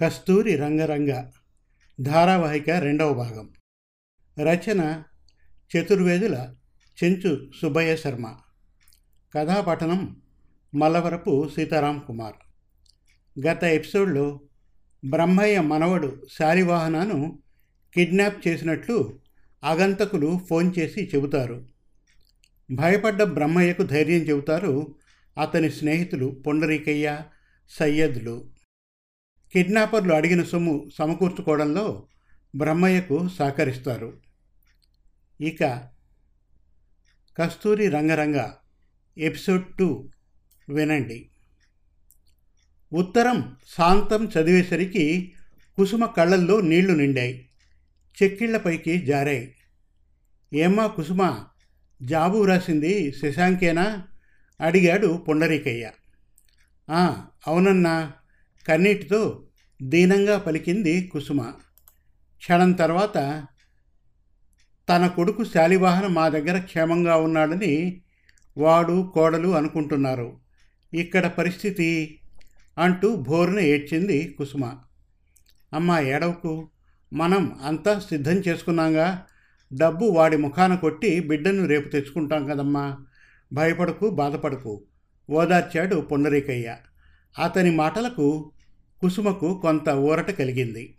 కస్తూరి రంగరంగ ధారావాహిక రెండవ భాగం. రచన చతుర్వేదుల చెంచు సుబ్బయ్య శర్మ. కథాపఠనం మల్లవరపు సీతారాం కుమార్. గత ఎపిసోడ్లో బ్రహ్మయ్య మనవడు శాలివాహనను కిడ్నాప్ చేసినట్లు ఆగంతకులు ఫోన్ చేసి చెబుతారు. భయపడ్డ బ్రహ్మయ్యకు ధైర్యం చెబుతారు అతని స్నేహితులు పొండరీకయ్య సయ్యద్లు. కిడ్నాపర్లు అడిగిన సొమ్ము సమకూర్చుకోవడంలో బ్రహ్మయ్యకు సహకరిస్తారు. ఇక కస్తూరి రంగరంగ ఎపిసోడ్ టూ వినండి. ఉత్తరం శాంతం చదివేసరికి కుసుమ కళ్ళల్లో నీళ్ళు నిండాయి. చెక్కిళ్ళపైకి జారాయి. ఏమ్మా కుసుమ జాబు వ్రాసింది శశాంకేనా? అడిగాడు పుండరీకయ్య. అవునన్నా. కన్నీటితో దీనంగా పలికింది కుసుమ. క్షణం తర్వాత తన కొడుకు శాలివాహన మా దగ్గర క్షేమంగా ఉన్నాడని వాడు కోడలు అనుకుంటున్నారు. ఇక్కడ పరిస్థితి అంటూ భోరున ఏడ్చింది కుసుమ. అమ్మా ఏడవకు. మనం అంతా సిద్ధం చేసుకున్నాగా. డబ్బు వాడి ముఖాన కొట్టి బిడ్డను రేపు తెచ్చుకుంటాం కదమ్మా. భయపడకు బాధపడకు ఓదార్చాడు పొండరీకయ్య. అతని మాటలకు కుసుమకు కొంత ఊరట కలిగింది.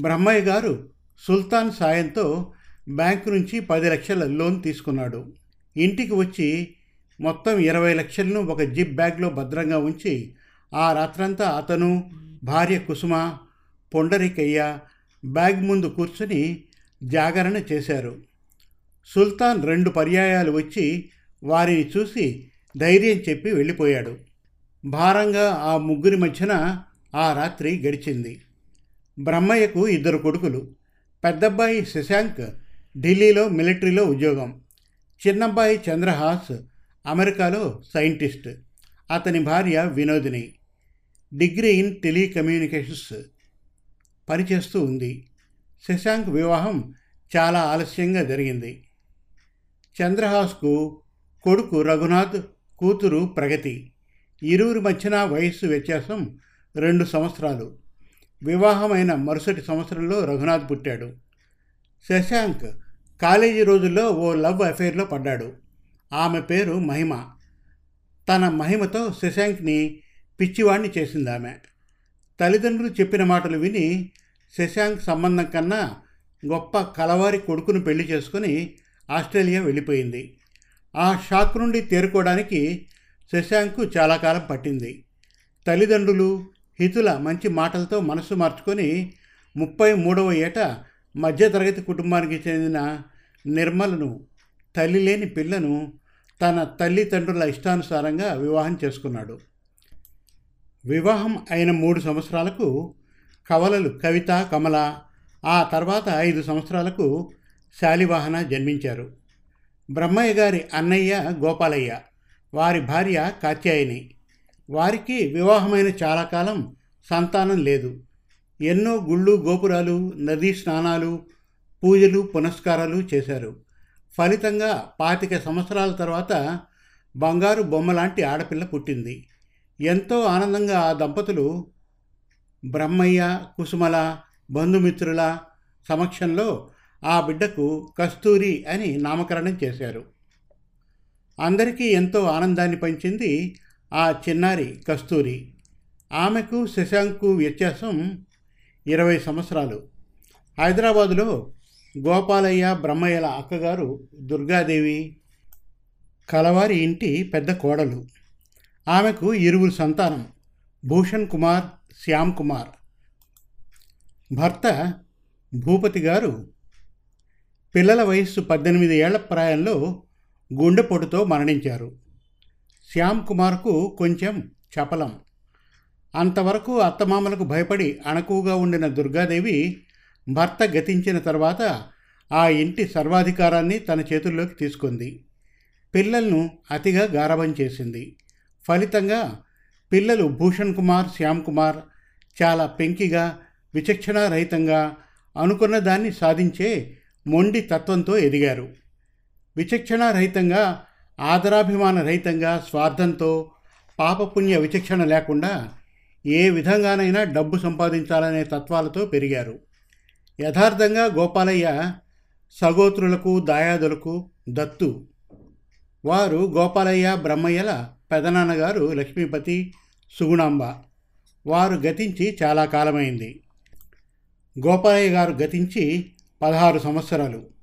బ్రహ్మయ్య గారు సుల్తాన్ సాయంతో బ్యాంకు నుంచి పది లక్షల లోన్ తీసుకున్నాడు. ఇంటికి వచ్చి మొత్తం ఇరవై లక్షలను ఒక జిప్ బ్యాగ్లో భద్రంగా ఉంచి ఆ రాత్రంతా అతను భార్య కుసుమ పొండరికయ్య బ్యాగ్ ముందు కూర్చుని జాగరణ చేశారు. సుల్తాన్ రెండు పర్యాయాలు వచ్చి వారిని చూసి ధైర్యం చెప్పి వెళ్ళిపోయాడు. భారంగా ఆ ముగ్గురి మధ్యన ఆ రాత్రి గడిచింది. బ్రహ్మయ్యకు ఇద్దరు కొడుకులు పెద్దబ్బాయి శశాంక్ ఢిల్లీలో మిలిటరీలో ఉద్యోగం చిన్నబ్బాయి చంద్రహాస్ అమెరికాలో సైంటిస్ట్ అతని భార్య వినోదిని. డిగ్రీ ఇన్ టెలికమ్యూనికేషన్స్ పనిచేస్తూ ఉంది. శశాంక్ వివాహం చాలా ఆలస్యంగా జరిగింది. చంద్రహాస్కు కొడుకు రఘునాథ్ కూతురు ప్రగతి ఇరువురి మధ్యన వయస్సు వ్యత్యాసం రెండు సంవత్సరాలు. వివాహమైన మరుసటి సంవత్సరంలో రఘునాథ్ పుట్టాడు. శశాంక్ కాలేజీ రోజుల్లో ఓ లవ్ అఫైర్లో పడ్డాడు. ఆమె పేరు మహిమ. తన మహిమతో శశాంక్ని పిచ్చివాణ్ణి చేసింది ఆమె. తల్లిదండ్రులు చెప్పిన మాటలు విని శశాంక్ సంబంధం కన్నా గొప్ప కలవారి కొడుకును పెళ్ళి చేసుకుని ఆస్ట్రేలియా వెళ్ళిపోయింది. ఆ షాక్ నుండి తేరుకోవడానికి శశాంకు చాలా కాలం పట్టింది. తల్లిదండ్రులు హితుల మంచి మాటలతో మనసు మార్చుకొని ముప్పై మూడవ ఏట మధ్యతరగతి కుటుంబానికి చెందిన నిర్మలను తల్లి లేని పిల్లను తన తల్లిదండ్రుల ఇష్టానుసారంగా వివాహం చేసుకున్నాడు. వివాహం అయిన మూడు సంవత్సరాలకు కవలలు కవిత కమల ఆ తర్వాత ఐదు సంవత్సరాలకు శాలివాహన జన్మించారు. బ్రహ్మయ్య గారి అన్నయ్య గోపాలయ్య. వారి భార్య కాత్యాయని. వారికి వివాహమైన చాలా కాలం సంతానం లేదు. ఎన్నో గుళ్ళు గోపురాలు నదీ స్నానాలు పూజలు పునస్కారాలు చేశారు. ఫలితంగా పాతిక సంవత్సరాల తర్వాత బంగారు బొమ్మలాంటి ఆడపిల్ల పుట్టింది. ఎంతో ఆనందంగా ఆ దంపతులు బ్రహ్మయ్య కుసుమల బంధుమిత్రుల సమక్షంలో ఆ బిడ్డకు కస్తూరి అని నామకరణం చేశారు. అందరికీ ఎంతో ఆనందాన్ని పంచింది ఆ చిన్నారి కస్తూరి. ఆమెకు శశాంక్కు వ్యత్యాసం ఇరవై సంవత్సరాలు. హైదరాబాదులో గోపాలయ్య బ్రహ్మయ్యల అక్కగారు దుర్గాదేవి కలవారి ఇంటి పెద్ద కోడలు. ఆమెకు ఇరువురు సంతానం. భూషణ్ కుమార్ శ్యామ్ కుమార్. భర్త భూపతి గారు. పిల్లల వయస్సు పద్దెనిమిది ఏళ్ళ ప్రాయంలో గుండెపోటుతో మరణించారు. శ్యామ్ కుమార్కు కొంచెం చపలం. అంతవరకు అత్తమామలకు భయపడి అణకువగా ఉండిన దుర్గాదేవి భర్త గతించిన తర్వాత ఆ ఇంటి సర్వాధికారాన్ని తన చేతుల్లోకి తీసుకుంది. పిల్లలను అతిగా గారభం చేసింది. ఫలితంగా పిల్లలు భూషణ్ కుమార్ శ్యామ్ కుమార్ చాలా పెంకిగా విచక్షణారహితంగా అనుకున్న దాన్ని సాధించే మొండి తత్వంతో ఎదిగారు. విచక్షణారహితంగా ఆదరాభిమాన రహితంగా స్వార్థంతో పాపపుణ్య విచక్షణ లేకుండా ఏ విధంగానైనా డబ్బు సంపాదించాలనే తత్వాలతో పెరిగారు. యథార్థంగా గోపాలయ్య సగోత్రులకు దాయాదులకు దత్తు. వారు గోపాలయ్య బ్రహ్మయ్యల పెదనాన్నగారు లక్ష్మీపతి సుగుణాంబ. వారు గతించి చాలా కాలమైంది. గోపాలయ్య గారు గతించి పదహారు సంవత్సరాలు.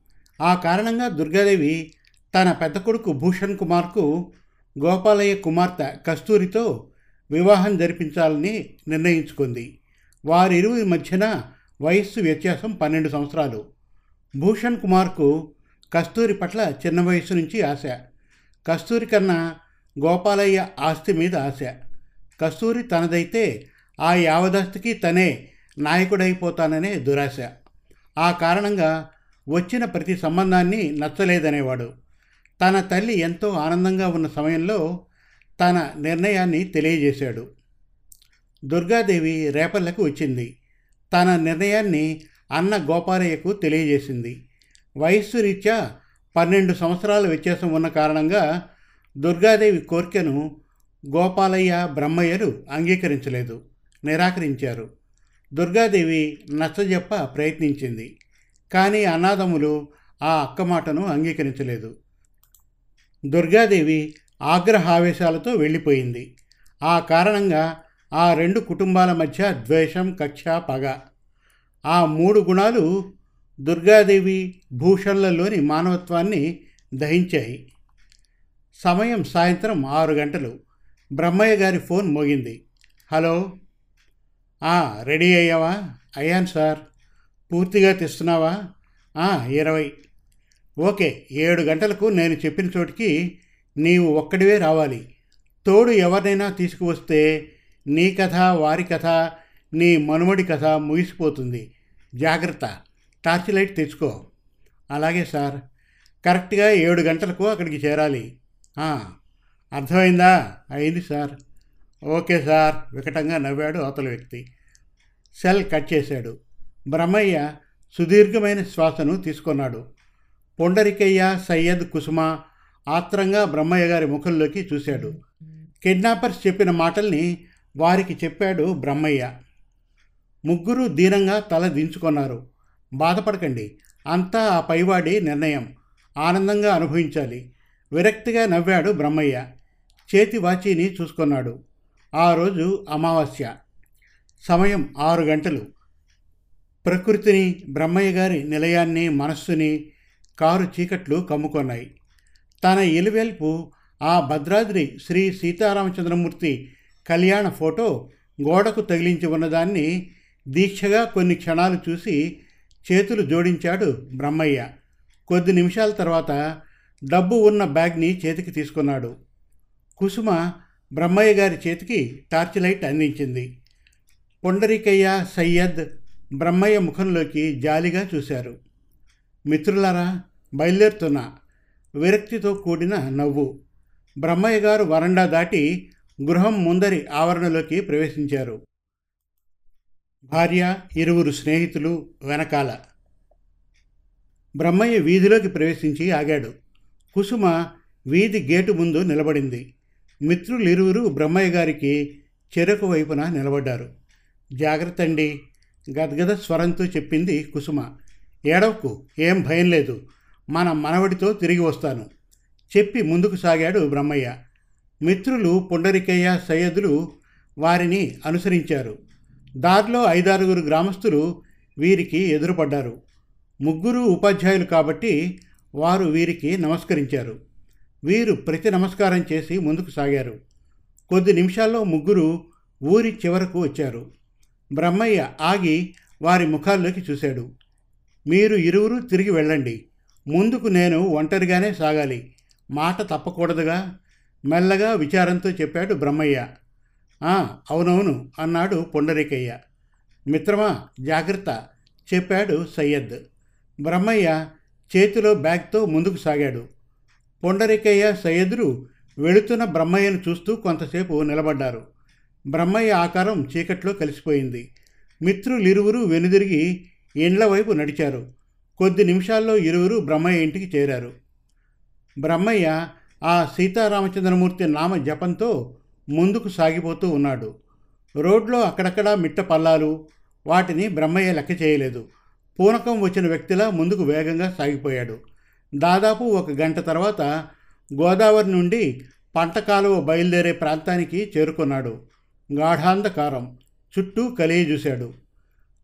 ఆ కారణంగా దుర్గాదేవి తన పెద్ద కొడుకు భూషణ్ కుమార్కు గోపాలయ్య కుమార్తె కస్తూరితో వివాహం జరిపించాలని నిర్ణయించుకుంది. వారిరువురి మధ్యన వయస్సు వ్యత్యాసం పన్నెండు సంవత్సరాలు. భూషణ్ కుమార్కు కస్తూరి పట్ల చిన్న వయసు నుంచి ఆశ. కస్తూరి కన్నా గోపాలయ్య ఆస్తి మీద ఆశ. కస్తూరి తనదైతే ఆ యావదాస్తికి తనే నాయకుడైపోతాననే దురాశ. ఆ కారణంగా వచ్చిన ప్రతి సంబంధాన్ని నచ్చలేదనేవాడు. తన తల్లి ఎంతో ఆనందంగా ఉన్న సమయంలో తన నిర్ణయాన్ని తెలియజేశాడు. దుర్గాదేవి రేపల్లకు వచ్చింది. తన నిర్ణయాన్ని అన్న గోపాలయ్యకు తెలియజేసింది. వయస్సు రీత్యా పన్నెండు సంవత్సరాల వ్యత్యాసం ఉన్న కారణంగా దుర్గాదేవి కోరికను గోపాలయ్య బ్రహ్మయ్యలు అంగీకరించలేదు నిరాకరించారు. దుర్గాదేవి నచ్చజెప్ప ప్రయత్నించింది. కానీ అనాథములు ఆ అక్క మాటను అంగీకరించలేదు. దుర్గాదేవి ఆగ్రహావేశాలతో వెళ్ళిపోయింది. ఆ కారణంగా ఆ రెండు కుటుంబాల మధ్య ద్వేషం కక్ష పగ. ఆ మూడు గుణాలు దుర్గాదేవి భూషణలలోని మానవత్వాన్ని దహించాయి. సమయం సాయంత్రం ఆరు గంటలు. బ్రహ్మయ్య గారి ఫోన్ మోగింది. హలో? రెడీ అయ్యావా? అయ్యాను సార్. పూర్తిగా తెస్తున్నావా? ఇరవై. ఓకే ఏడు గంటలకు నేను చెప్పిన చోటికి నీవు ఒక్కడివే రావాలి. తోడు ఎవరినైనా తీసుకువస్తే నీ కథ వారి కథ నీ మనుమడి కథ ముగిసిపోతుంది. జాగ్రత్త. టార్చ్ లైట్ తెచ్చుకో. అలాగే సార్. కరెక్ట్గా ఏడు గంటలకు అక్కడికి చేరాలి. అర్థమైందా? అయింది సార్. Okay sir. వికటంగా నవ్వాడు అవతల వ్యక్తి. సెల్ కట్ చేశాడు. బ్రహ్మయ్య సుదీర్ఘమైన శ్వాసను తీసుకున్నాడు. పొండరికయ్య సయ్యద్ కుసుమ ఆత్రంగా బ్రహ్మయ్య గారి ముఖంలోకి చూశాడు. కిడ్నాపర్స్ చెప్పిన మాటల్ని వారికి చెప్పాడు బ్రహ్మయ్య. ముగ్గురు దీనంగా తల దించుకున్నారు. బాధపడకండి అంతా ఆ పైవాడి నిర్ణయం. ఆనందంగా అనుభవించాలి. విరక్తిగా నవ్వాడు బ్రహ్మయ్య. చేతి వాచీని చూసుకున్నాడు. ఆ రోజు అమావాస్య. సమయం ఆరు గంటలు. ప్రకృతిని బ్రహ్మయ్య గారి నిలయాన్ని మనస్సుని కారు చీకట్లు కమ్ముకొన్నాయి. తన ఎలువెల్పు ఆ భద్రాద్రి శ్రీ సీతారామచంద్రమూర్తి కళ్యాణ ఫోటో గోడకు తగిలించి ఉన్నదాన్ని దీక్షగా కొన్ని క్షణాలు చూసి చేతులు జోడించాడు బ్రహ్మయ్య. కొద్ది నిమిషాల తర్వాత డబ్బు ఉన్న బ్యాగ్ని చేతికి తీసుకున్నాడు. కుసుమ బ్రహ్మయ్య గారి చేతికి టార్చ్ లైట్ అందించింది. పొండరికయ్య సయ్యద్ బ్రహ్మయ్య ముఖంలోకి జాలిగా చూశారు. మిత్రులారా బయలుదేరుతున్న విరక్తితో కూడిన నవ్వు. బ్రహ్మయ్య గారు వరండా దాటి గృహం ముందరి ఆవరణలోకి ప్రవేశించారు. భార్య ఇరువురు స్నేహితులు వెనకాల. బ్రహ్మయ్య వీధిలోకి ప్రవేశించి ఆగాడు. కుసుమ వీధి గేటు ముందు నిలబడింది. మిత్రులు ఇరువురు బ్రహ్మయ్య గారికి చెరకు వైపున నిలబడ్డారు. జాగ్రత్త అండి గద్గద స్వరంతో చెప్పింది కుసుమ. ఏడవకు ఏం భయం లేదు. మన మనవడితో తిరిగి వస్తాను. చెప్పి ముందుకు సాగాడు బ్రహ్మయ్య. మిత్రులు పుండరికయ్య సయ్యదులు వారిని అనుసరించారు. దారిలో ఐదారుగురు గ్రామస్తులు వీరికి ఎదురుపడ్డారు. ముగ్గురు ఉపాధ్యాయులు కాబట్టి వారు వీరికి నమస్కరించారు. వీరు ప్రతి నమస్కారం చేసి ముందుకు సాగారు. కొద్ది నిమిషాల్లో ముగ్గురు ఊరి చివరకు వచ్చారు. బ్రహ్మయ్య ఆగి వారి ముఖాల్లోకి చూశాడు. మీరు ఇరువురు తిరిగి వెళ్ళండి. ముందుకు నేను ఒంటరిగానే సాగాలి. మాట తప్పకూడదుగా? మెల్లగా విచారంతో చెప్పాడు బ్రహ్మయ్య. అవునవును అన్నాడు పొండరికయ్య. మిత్రమా జాగ్రత్త చెప్పాడు సయ్యద్. బ్రహ్మయ్య చేతిలో బ్యాగ్తో ముందుకు సాగాడు. పొండరికయ్య సయ్యద్రు వెళుతున్న బ్రహ్మయ్యను చూస్తూ కొంతసేపు నిలబడ్డారు. బ్రహ్మయ్య ఆకారం చీకట్లో కలిసిపోయింది. మిత్రులిరువురు వెనుదిరిగి ఇండ్ల వైపు నడిచారు. కొద్ది నిమిషాల్లో ఇరువురు బ్రహ్మయ్య ఇంటికి చేరారు. బ్రహ్మయ్య ఆ సీతారామచంద్రమూర్తి నామ జపంతో ముందుకు సాగిపోతూ ఉన్నాడు. రోడ్లో అక్కడక్కడా మిట్ట పల్లాలు వాటిని బ్రహ్మయ్య లెక్క చేయలేదు. పూనకం వచ్చిన వ్యక్తిలా ముందుకు వేగంగా సాగిపోయాడు. దాదాపు ఒక గంట తర్వాత గోదావరి నుండి పంట కాలువ బయలుదేరే ప్రాంతానికి చేరుకున్నాడు. గాఢాంధకారం. చుట్టూ కలిగి చూశాడు.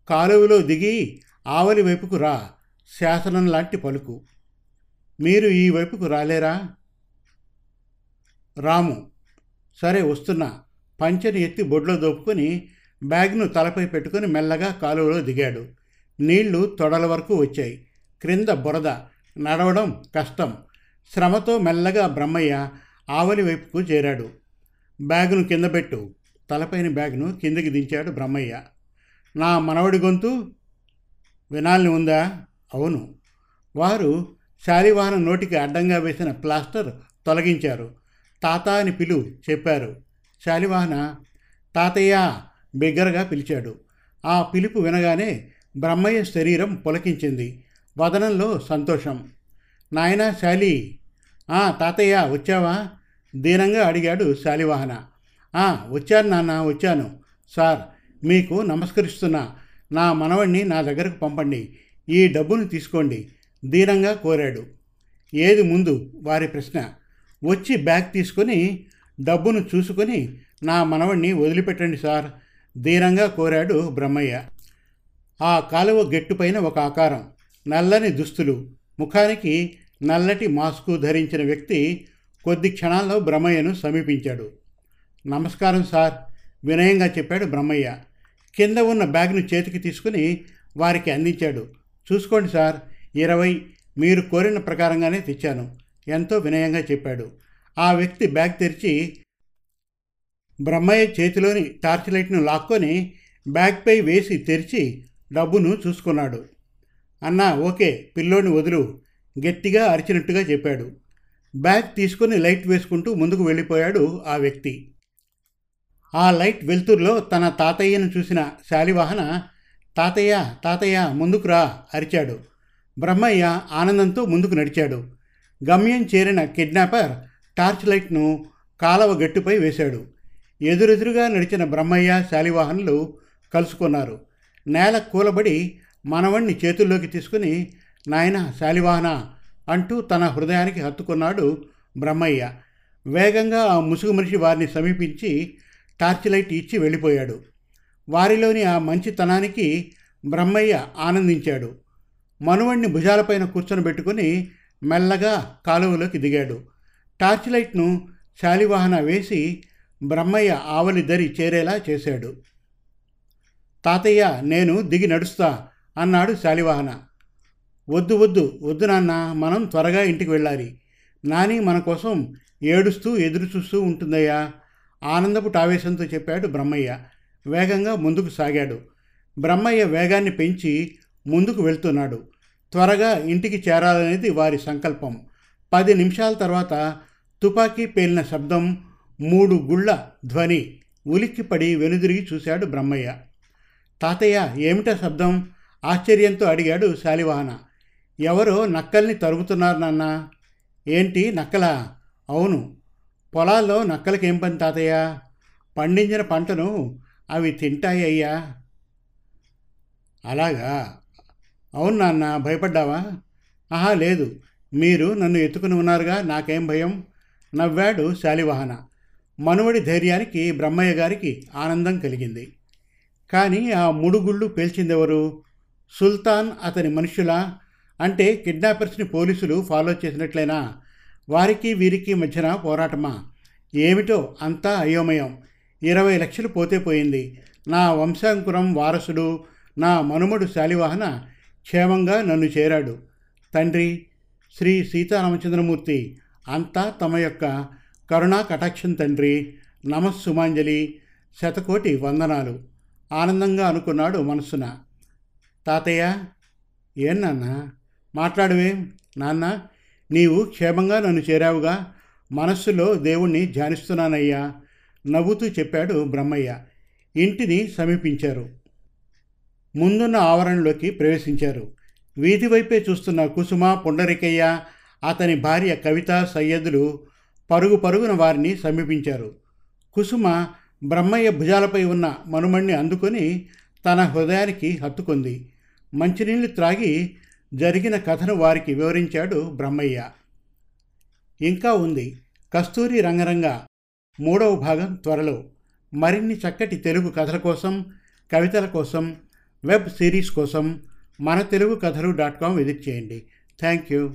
కాలువలో దిగి ఆవలి వైపుకు రా. శాసనం లాంటి పలుకు. మీరు ఈ వైపుకు రాలేరా? రాము. సరే వస్తున్నా. పంచని ఎత్తి బొడ్లో దోపుకొని బ్యాగ్ను తలపై పెట్టుకుని మెల్లగా కాలువలో దిగాడు. నీళ్ళు తొడల వరకు వచ్చాయి. క్రింద బురద. నడవడం కష్టం. శ్రమతో మెల్లగా బ్రహ్మయ్య ఆవలి వైపుకు చేరాడు. బ్యాగును కింద పెట్టు. తలపైన బ్యాగ్ను కిందకి దించాడు బ్రహ్మయ్య. నా మనవడి గొంతు వినాలని ఉందా? అవును. వారు శాలివాహనం నోటికి అడ్డంగా వేసిన ప్లాస్టర్ తొలగించారు. తాత అని పిలు చెప్పారు. శాలివాహన తాతయ్య బిగ్గరగా పిలిచాడు. ఆ పిలుపు వినగానే బ్రహ్మయ్య శరీరం పులకించింది. వదనంలో సంతోషం. నాయనా శాలి. "ఆ, తాతయ్య వచ్చావా? దీనంగా అడిగాడు శాలివాహన. వచ్చాను నాన్న వచ్చాను. సార్ మీకు నమస్కరిస్తున్నా. నా మనవణ్ణి నా దగ్గరకు పంపండి. ఈ డబ్బును తీసుకోండి. దీనంగా కోరాడు. ఏది ముందు? వారి ప్రశ్న. వచ్చి బ్యాగ్ తీసుకొని డబ్బును చూసుకొని నా మనవణ్ణి వదిలిపెట్టండి సార్. దీనంగా కోరాడు బ్రహ్మయ్య. ఆ కాలువ గెట్టుపైన ఒక ఆకారం. నల్లని దుస్తులు. ముఖానికి నల్లటి మాస్కు ధరించిన వ్యక్తి కొద్ది క్షణాల్లో బ్రహ్మయ్యను సమీపించాడు. నమస్కారం సార్. వినయంగా చెప్పాడు బ్రహ్మయ్య. కింద ఉన్న బ్యాగ్ను చేతికి తీసుకుని వారికి అందించాడు. చూసుకోండి సార్ ఇరవై మీరు కోరిన ప్రకారంగానే తెచ్చాను. ఎంతో వినయంగా చెప్పాడు. ఆ వ్యక్తి బ్యాగ్ తెరిచి బ్రహ్మయ్య చేతిలోని టార్చ్ లైట్ను లాక్కొని బ్యాగ్పై వేసి తెరిచి డబ్బును చూసుకున్నాడు. అన్నా ఓకే పిల్లోని వదులు గట్టిగా అరిచినట్టుగా చెప్పాడు. బ్యాగ్ తీసుకుని లైట్ వేసుకుంటూ ముందుకు వెళ్ళిపోయాడు ఆ వ్యక్తి. ఆ లైట్ వెలుతురులో తన తాతయ్యను చూసిన శాలివాహన తాతయ్య తాతయ్య ముందుకు రా అరిచాడు. బ్రహ్మయ్య ఆనందంతో ముందుకు నడిచాడు. గమ్యం చేరిన కిడ్నాపర్ టార్చ్ లైట్ను కాలవ గట్టుపై వేశాడు. ఎదురెదురుగా నడిచిన బ్రహ్మయ్య శాలివాహనులు కలుసుకున్నారు. నేల కూలబడి మనవణ్ణి చేతుల్లోకి తీసుకుని నాయన శాలివాహన అంటూ తన హృదయానికి హత్తుకున్నాడు బ్రహ్మయ్య. వేగంగా ఆ ముసుగు మనిషి వారిని సమీపించి టార్చ్ లైట్ ఇచ్చి వెళ్ళిపోయాడు. వారిలోని ఆ మంచితనానికి బ్రహ్మయ్య ఆనందించాడు. మనువణ్ణి భుజాలపైన కూర్చొని మెల్లగా కాలువలోకి దిగాడు. టార్చ్ లైట్ను శాలివాహన వేసి బ్రహ్మయ్య ఆవలి దరి చేరేలా చేశాడు. తాతయ్య నేను దిగి నడుస్తా అన్నాడు శాలివాహన. వద్దు వద్దు వద్దు నాన్న మనం త్వరగా ఇంటికి వెళ్ళాలి. నాని మన కోసం ఏడుస్తూ ఎదురు చూస్తూ ఉంటుందయ్యా. ఆనందపు టావేశంతో చెప్పాడు బ్రహ్మయ్య. వేగంగా ముందుకు సాగాడు. బ్రహ్మయ్య వేగాన్ని పెంచి ముందుకు వెళ్తున్నాడు. త్వరగా ఇంటికి చేరాలనేది వారి సంకల్పం. పది నిమిషాల తర్వాత తుపాకీ పేలిన శబ్దం మూడు గుళ్ళ ధ్వని ఉలిక్కిపడి వెనుదిరిగి చూశాడు బ్రహ్మయ్య. తాతయ్య ఏమిటా శబ్దం? ఆశ్చర్యంతో అడిగాడు శాలివాహన. ఎవరో నక్కల్ని తరుగుతున్నారు నాన్న. ఏంటి నక్కలా? అవును పొలాల్లో నక్కలకేం పని తాతయ్య? పండించిన పంటను అవి తింటాయి అయ్యా. అలాగా? అవును నాన్న భయపడ్డావా? ఆహా లేదు. మీరు నన్ను ఎత్తుకుని ఉన్నారుగా నాకేం భయం? నవ్వాడు శాలివాహన. మనువడి ధైర్యానికి బ్రహ్మయ్య గారికి ఆనందం కలిగింది. కానీ ఆ ముడుగుళ్ళు పేల్చిందెవరు? సుల్తాన్ అతని మనుషులా అంటే కిడ్నాపర్స్ని పోలీసులు ఫాలో చేసినట్లేనా? వారికి వీరికి మధ్యన పోరాటమా? ఏమిటో అంతా అయోమయం. ఇరవై లక్షలు పోతే పోయింది. నా వంశాంకురం వారసుడు నా మనుమడు శాలివాహన క్షేమంగా నన్ను చేరాడు. తండ్రి శ్రీ సీతారామచంద్రమూర్తి అంతా తమ యొక్క కరుణా కటాక్షం తండ్రి నమస్సుమాంజలి శతకోటి వందనాలు. ఆనందంగా అనుకున్నాడు మనస్సున. తాతయ్య ఏం నాన్న? మాట్లాడవేం? నాన్న నీవు క్షేమంగా నన్ను చేరావుగా. మనస్సులో దేవుణ్ణి ధ్యానిస్తున్నానయ్యా. నవ్వుతూ చెప్పాడు బ్రహ్మయ్య. ఇంటిని సమీపించారు. ముందున్న ఆవరణలోకి ప్రవేశించారు. వీధి వైపే చూస్తున్న కుసుమ పుండరికయ్య అతని భార్య కవిత సయ్యదులు పరుగు పరుగున వారిని సమీపించారు. కుసుమ బ్రహ్మయ్య భుజాలపై ఉన్న మనుమణ్ణి అందుకొని తన హృదయానికి హత్తుకుంది. మంచినీళ్ళు త్రాగి జరిగిన కథను వారికి వివరించాడు బ్రహ్మయ్య. ఇంకా ఉంది కస్తూరి రంగరంగ మూడవ భాగం త్వరలో. మరిన్ని చక్కటి తెలుగు కథల కోసం కవితల కోసం వెబ్ సిరీస్ కోసం మన తెలుగు కథలు డాట్ కామ్ విజిట్ చేయండి. Thank you.